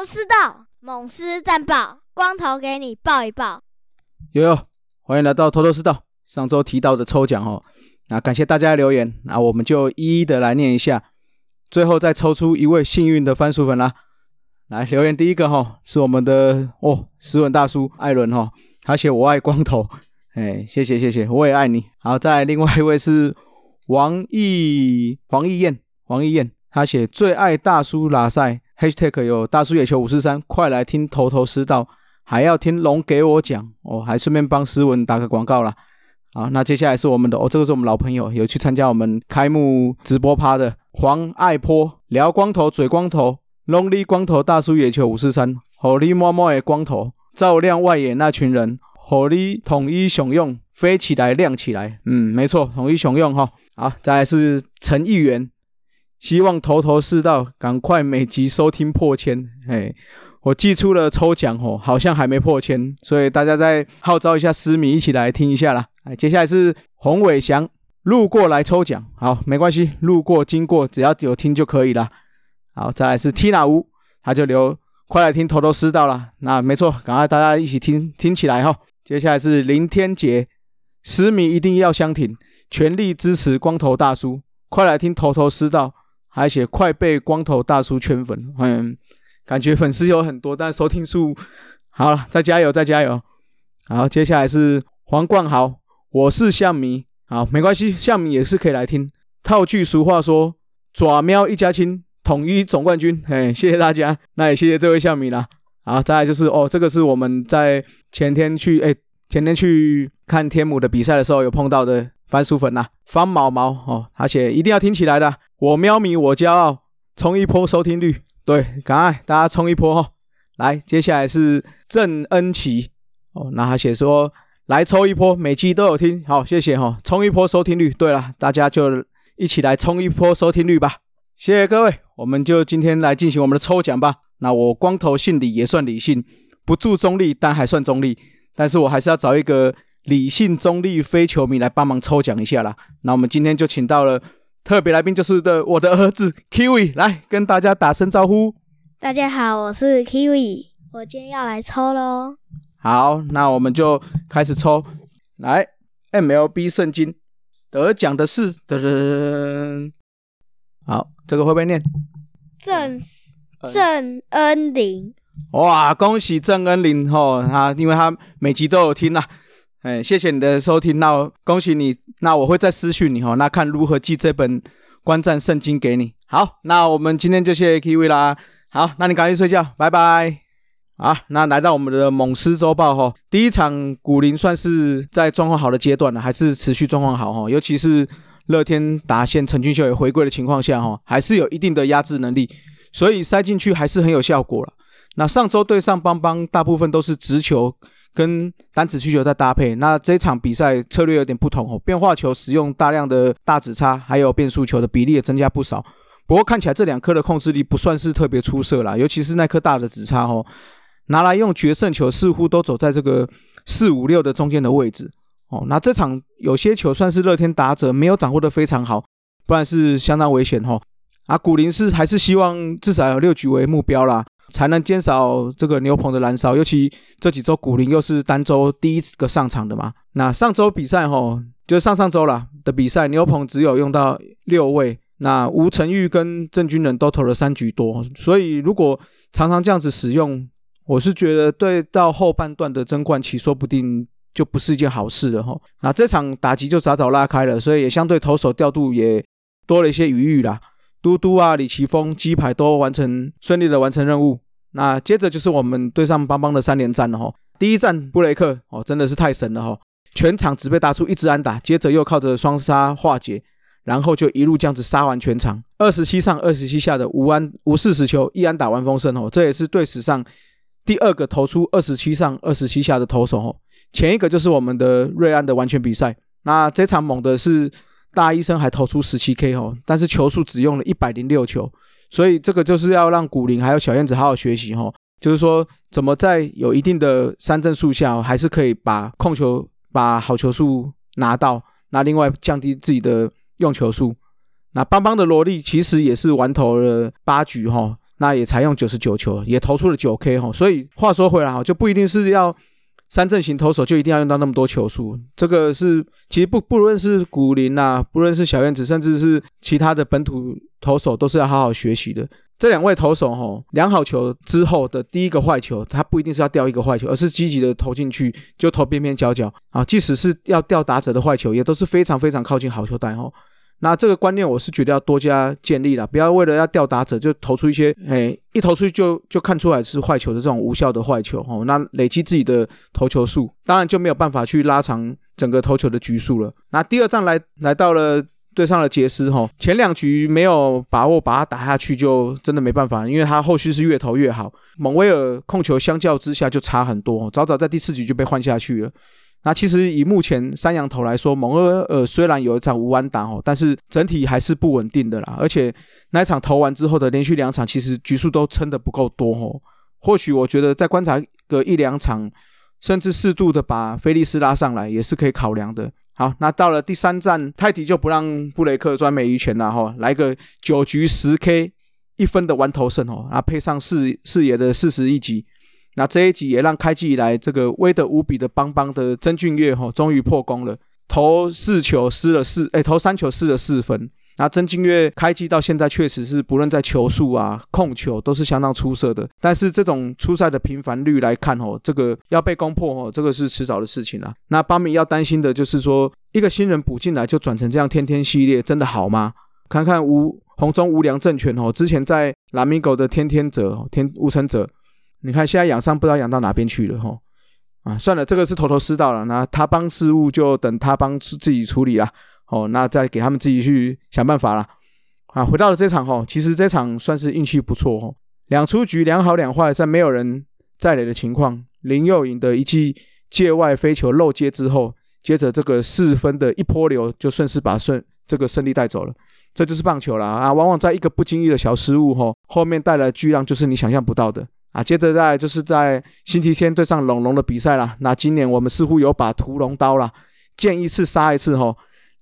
头头是道，猛狮战报，光头给你报一报。悠悠，欢迎来到头头是道。上周提到的抽奖哦，那感谢大家的留言，那我们就一一的来念一下，最后再抽出一位幸运的番薯粉啦。来留言第一个哈，是我们的哦，斯文大叔艾伦哈，他写我爱光头，哎，谢谢谢谢，我也爱你。好，再另外一位是王毅黄毅燕，黄毅燕，他写最爱大叔拉塞，#hashtag 有大叔野球五四三，快来听头头是道，还要听龙给我讲哦，还顺便帮斯文打个广告啦。好，那接下来是我们的哦，这个是我们老朋友，有去参加我们开幕直播趴的黄爱坡，聊光头嘴光头。Lonely 光头大叔野球五四三，火力默默的光头，照亮外野那群人，火力统一雄用，飞起来亮起来。嗯，没错，统一雄用哈。好，再来是陈议员，希望头头是道，赶快每集收听破千。哎，我寄出了抽奖哦，好像还没破千，所以大家再号召一下私迷，一起来听一下啦。哎，接下来是洪伟祥，路过来抽奖，好，没关系，路过经过，只要有听就可以了。好，再来是 Tina 屋，他就留快来听头头是道了。那没错，赶快大家一起听听起来哈。接下来是林天杰，十米一定要相挺，全力支持光头大叔，快来听头头是道，还写快被光头大叔圈粉。嗯，感觉粉丝有很多，但收听数好了，再加油，再加油。好，接下来是黄冠豪，我是象迷，好，没关系，象迷也是可以来听。套句俗话说，爪喵一家亲。统一总冠军，哎，谢谢大家，那也谢谢这位笑米啦。好，再来就是哦，这个是我们在前天去，哎，前天去看天母的比赛的时候有碰到的番薯粉呐，方毛毛哦，而且一定要听起来的，我喵咪我骄傲，冲一波收听率，对，赶快大家冲一波哈。来，接下来是郑恩琪哦，那他写说来抽一波，每期都有听，好，谢谢哈，冲一波收听率。对了，大家就一起来冲一波收听率吧。谢谢各位，我们就今天来进行我们的抽奖吧。那我光头姓李也算理性，不注中立，但还算中立。但是我还是要找一个理性中立非球迷来帮忙抽奖一下啦。那我们今天就请到了特别来宾，就是的我的儿子 Kiwi 来跟大家打声招呼。大家好，我是 Kiwi，我今天要来抽喽。好，那我们就开始抽。来，MLB 圣经得奖的是的人。好，这个会不会念？郑郑恩林。哇，恭喜郑恩林吼，他因为他每集都有听呐，哎，谢谢你的收听，那恭喜你，那我会再私讯你吼，那看如何寄这本观战圣经给你。好，那我们今天就谢谢 K V 啦。好，那你赶紧睡觉，拜拜。好，那来到我们的猛狮周报哈，第一场古林算是在状况好的阶段了，还是持续状况好哈，尤其是。乐天达线陈俊秀也回归的情况下，哈，还是有一定的压制能力，所以塞进去还是很有效果了。那上周对上邦邦，大部分都是直球跟单指需求在搭配。那这场比赛策略有点不同哦，变化球使用大量的大指差，还有变速球的比例也增加不少。不过看起来这两颗的控制力不算是特别出色啦，尤其是那颗大的指差哦，拿来用决胜球似乎都走在这个四五六的中间的位置。哦，那这场有些球算是乐天打者没有掌握的非常好，不然是相当危险哈。啊，古林是还是希望至少有六局为目标啦，才能减少这个牛棚的燃烧。尤其这几周古林又是单周第一个上场的嘛。那上周比赛哈，就是上上周啦的比赛，牛棚只有用到六位，那吴成玉跟郑军人都投了三局多，所以如果常常这样子使用，我是觉得对到后半段的争冠期说不定。就不是一件好事了哈。那这场打击就早早拉开了，所以也相对投手调度也多了一些余裕啦。嘟嘟啊，李奇峰、鸡排都完成顺利的完成任务。那接着就是我们对上邦邦的三连战了哈。第一战布雷克哦，真的是太神了哈，全场只被打出一支安打，接着又靠着双杀化解，然后就一路这样子杀完全场，二十七上二十七下的无安无四十球一安打完封胜哦，这也是队史上第二个投出二十七上二十七下的投手哦。前一个就是我们的瑞安的完全比赛，那这场猛的是大医生还投出十七 K 哦，但是球数只用了一百零六球，所以这个就是要让古林还有小燕子好好学习哈，就是说怎么在有一定的三振数下，还是可以把控球把好球数拿到，那另外降低自己的用球数。那邦邦的萝莉其实也是玩投了八局哈，那也才用九十九球，也投出了九 K 哈。所以话说回来哈，就不一定是要三阵型投手就一定要用到那么多球数。这个是其实不不论是古林呐，不论是小燕子，甚至是其他的本土投手，都是要好好学习的。这两位投手吼，量好球之后的第一个坏球，他不一定是要掉一个坏球，而是积极的投进去就投边边角角啊。即使是要掉打者的坏球，也都是非常非常靠近好球带哈。那这个观念我是觉得要多加建立了，不要为了要吊打者就投出一些，哎，一投出去就就看出来是坏球的这种无效的坏球哦。那累积自己的投球数，当然就没有办法去拉长整个投球的局数了。那第二站来来到了对上了杰斯哈，前两局没有把握把它打下去，就真的没办法，因为他后续是越投越好。蒙威尔控球相较之下就差很多，早早在第四局就被换下去了。那其实以目前三羊头来说，蒙尔尔虽然有一场无安打哦，但是整体还是不稳定的啦。而且那一场投完之后的连续两场，其实局数都撑得不够多哦。或许我觉得再观察个一两场，甚至适度的把菲利斯拉上来，也是可以考量的。好，那到了第三站，泰迪就不让布雷克专美于权了哈，来个九局十 K 一分的完投胜哦，啊配上四四野的四十一级。那这一集也让开季以来这个威德无比的邦邦的曾俊岳哈，终于破功了，投四球失了四，哎，投三球失了四分。那曾俊岳开季到现在确实是不论在球速啊、控球都是相当出色的，但是这种出赛的频繁率来看哦，这个要被攻破哦，这个是迟早的事情啊。那邦米要担心的就是说，一个新人补进来就转成这样天天系列，真的好吗？看看吴红中无良政权哦，之前在蓝米狗的天天者天无成者。你看，现在养伤不知道养到哪边去了哈，啊，算了，这个是头头是道了。那他帮事务就等他帮自己处理啦，哦，那再给他们自己去想办法啦。啊，回到了这场哈，其实这场算是运气不错哦，两出局两好两坏，在没有人在垒的情况，林佑颖的一记界外飞球漏接之后，接着这个四分的一波流就顺势把顺这个胜利带走了。这就是棒球了啊，往往在一个不经意的小失误哈，后面带来巨浪就是你想象不到的。啊，接着在就是在星期天对上龙龙的比赛啦。那今年我们似乎有把屠龙刀啦，见一次杀一次哈。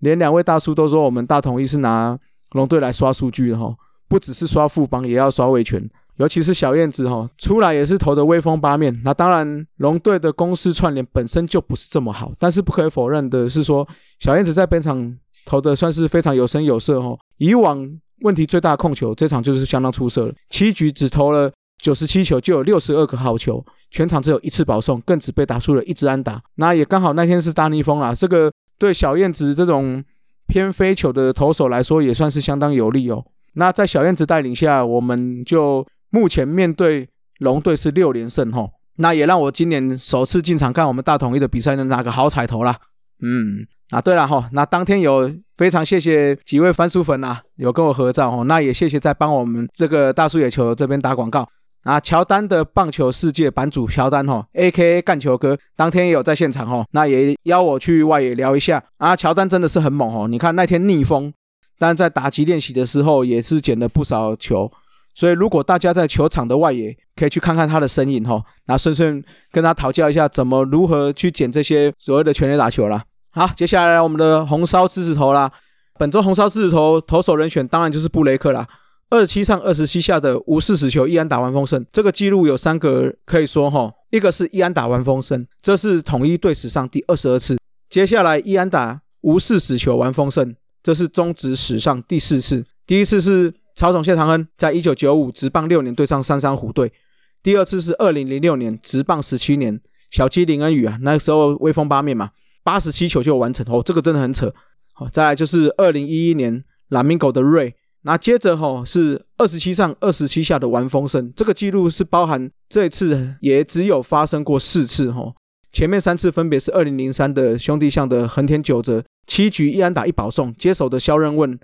连两位大叔都说我们大统一是拿龙队来刷数据的哈，不只是刷副帮，也要刷维权。尤其是小燕子哈，出来也是投的威风八面。那当然，龙队的攻势串联本身就不是这么好，但是不可以否认的是说，小燕子在本场投的算是非常有声有色哈。以往问题最大的控球，这场就是相当出色了，七局只投了。九十七球就有六十二个好球，全场只有一次保送，更只被打出了一支安打。那也刚好那天是大逆风啦，这个对小燕子这种偏飞球的投手来说也算是相当有利哦。那在小燕子带领下，我们就目前面对龙队是六连胜吼。那也让我今年首次进场看我们大统一的比赛，能拿个好彩头啦。嗯，啊对了哈，那当天有非常谢谢几位番薯粉啊，有跟我合照哦。那也谢谢在帮我们这个大叔野球这边打广告。啊，乔丹的棒球世界版主乔丹哈，A.K.A 干球哥，当天也有在现场哈，那也邀我去外野聊一下啊。乔丹真的是很猛哦，你看那天逆风，但在打击练习的时候也是捡了不少球，所以如果大家在球场的外野可以去看看他的身影哈，那顺顺跟他讨教一下怎么如何去捡这些所谓的全垒打球啦。好，接下来我们的红烧狮子头啦，本周红烧狮子头投手人选当然就是布雷克啦。二十七上二十七下的无四十球一安打完封胜，这个记录有三个可以说哈，一个是一安打完封胜，这是统一队史上第二十二次。接下来一安打无四十球完封胜，这是中职史上第四次。第一次是曹总谢长恩在一九九五职棒六年对上三山虎队，第二次是二零零六年职棒十七年小鸡林恩宇啊，那时候威风八面嘛，八十七球就完成哦，这个真的很扯。好，再来就是二零一一年蓝明狗的瑞。那接着哈是二十七上二十七下的完封胜，这个记录是包含这一次也只有发生过四次哈，前面三次分别是二零零三的兄弟象的横田久则七局一安打一保送，接手的肖任问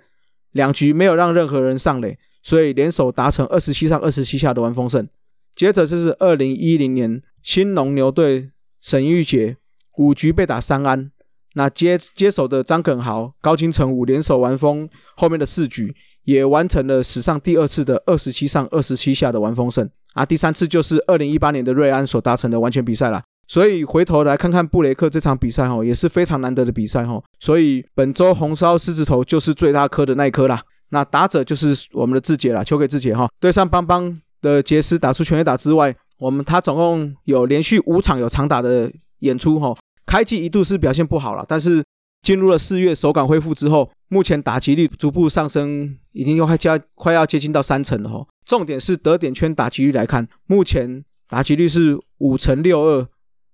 两局没有让任何人上垒，所以联手达成二十七上二十七下的完封胜。接着就是二零一零年新农牛队沈玉杰五局被打三安，那接接手的张耿豪高金城武联手完封后面的四局。也完成了史上第二次的二十七上二十七下的完封胜啊！第三次就是二零一八年的瑞安所达成的完全比赛了。所以回头来看看布雷克这场比赛哈，也是非常难得的比赛哈。所以本周红烧狮子头就是最大颗的那一颗啦。那打者就是我们的志杰了，球给志杰哈。对上邦邦的杰斯打出全垒打之外，我们他总共有连续五场有长打的演出哈。开季一度是表现不好了，但是进入了四月手感恢复之后，目前打击率逐步上升，已经又快加快要接近到三成了哈。重点是得点圈打击率来看，目前打击率是五成六二，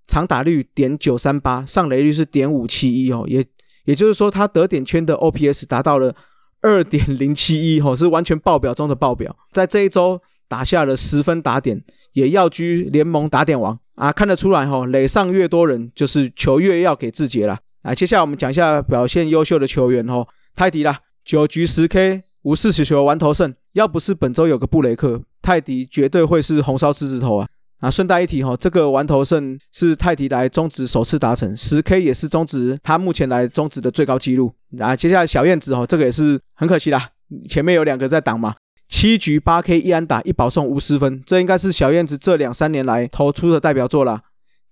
长打率点九三八，上垒率是点五七一哦，也也就是说他得点圈的 OPS 达到了。二点零七一吼是完全爆表中的爆表，在这一周打下了十分打点，也要居联盟打点王啊！看得出来吼，垒上越多人，就是球越要给志杰了。来，接下来我们讲一下表现优秀的球员吼，泰迪啦，九局十 K 无四十球完投胜，要不是本周有个布雷克，泰迪绝对会是红烧狮子头啊！啊，顺带一提哈，这个完投胜是泰迪来中职首次达成，十 K 也是中职他目前来中职的最高纪录。啊，接下来小燕子哈，这个也是很可惜啦，前面有两个在挡嘛，七局八 K 一安打一保送无失分，这应该是小燕子这两三年来投出的代表作啦。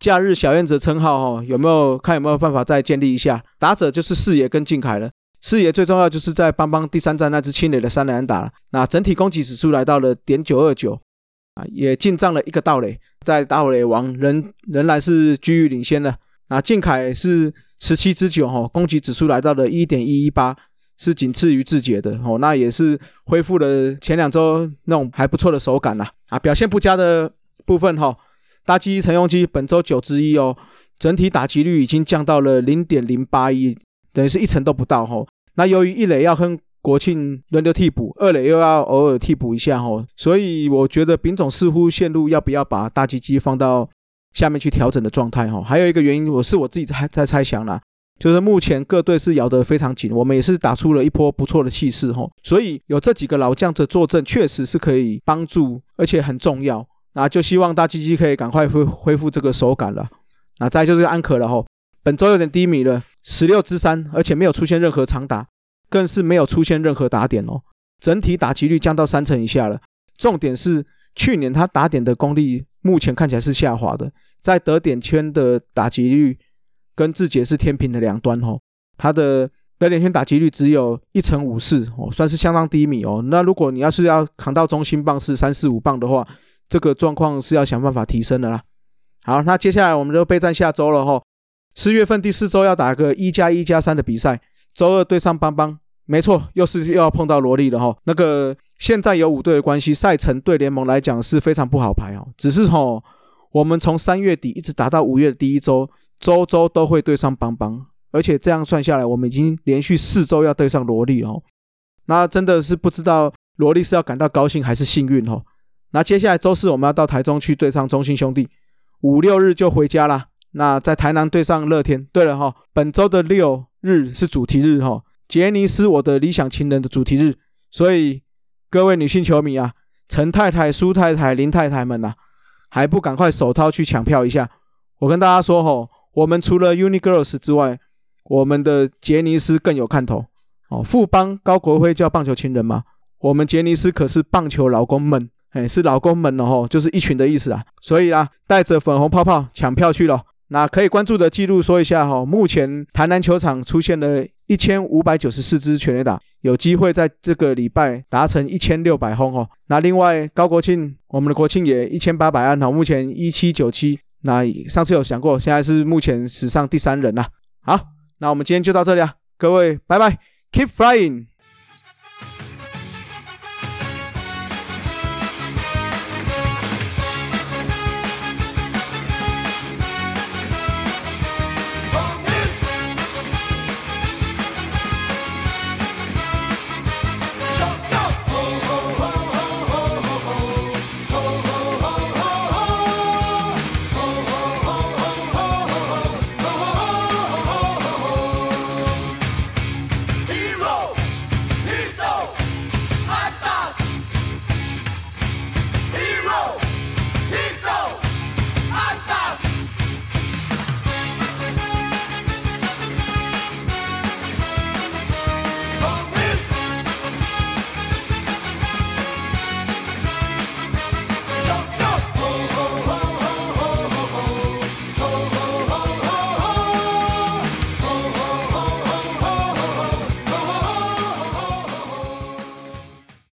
假日小燕子称号哈，有没有看有没有办法再建立一下？打者就是四爷跟靖凯了，四爷最重要就是在邦邦第三站那支清垒的三垒安打了，那整体攻击指数来到了点九二九。啊，也进账了一个盗垒，在盗垒王仍仍然是居于领先的。那，靖凯是十七支九哈，攻击指数来到了一点一一八，是仅次于志杰的哦。那也是恢复了前两周那种还不错的手感呐。啊，表现不佳的部分哈，大机陈用基本周九之一哦，整体打击率已经降到了零点零八一，等于是一成都不到哈。那由于一垒要跟国庆轮流替补，二垒又要偶尔替补一下哈，所以我觉得丙总似乎陷入要不要把大鸡鸡放到下面去调整的状态哈。还有一个原因，我是我自己在在猜想啦，就是目前各队是咬得非常紧，我们也是打出了一波不错的气势哈，所以有这几个老将的坐镇，确实是可以帮助，而且很重要。那就希望大鸡鸡可以赶快恢恢复这个手感了。那再就是安可了哈，本周有点低迷了，十六支三，而且没有出现任何长打。更是没有出现任何打点哦，整体打击率降到三成以下了。重点是去年他打点的功力目前看起来是下滑的，在得点圈的打击率跟志杰是天平的两端哦。他的得点圈打击率只有一成五四哦，算是相当低迷哦。那如果你要是要扛到中心棒是三四五棒的话，这个状况是要想办法提升的啦。好，那接下来我们就备战下周了哈。四月份第四周要打个一加一加三的比赛。周二对上邦邦，没错，又是又要碰到萝莉了哈。那个现在有五队的关系，赛程对联盟来讲是非常不好排哦。只是哈，我们从三月底一直打到五月的第一周，周周都会对上邦邦，而且这样算下来，我们已经连续四周要对上萝莉哦。那真的是不知道萝莉是要感到高兴还是幸运哦。那接下来周四我们要到台中去对上中信兄弟，五六日就回家啦。那在台南对上乐天。对了哈，本周的六。日是主题日哈，杰尼斯我的理想情人的主题日，所以各位女性球迷啊，陈太太、苏太太、林太太们呐，还不赶快手掏去抢票一下？我跟大家说哈，我们除了 Uni Girls 之外，我们的杰尼斯更有看头哦。富邦高国辉叫棒球情人嘛？我们杰尼斯可是棒球老公们，哎，是老公们哦，就是一群的意思啊。所以啊，带着粉红泡泡抢票去了。那可以关注的记录说一下哈，目前台南球场出现了一千五百九十四支全垒打，有机会在这个礼拜达成一千六百轰哦。那另外高国庆，我们的国庆也一千八百安哈，目前一七九七。那上次有想过，现在是目前史上第三人啦。好，那我们今天就到这里啊，各位拜拜，Keep flying。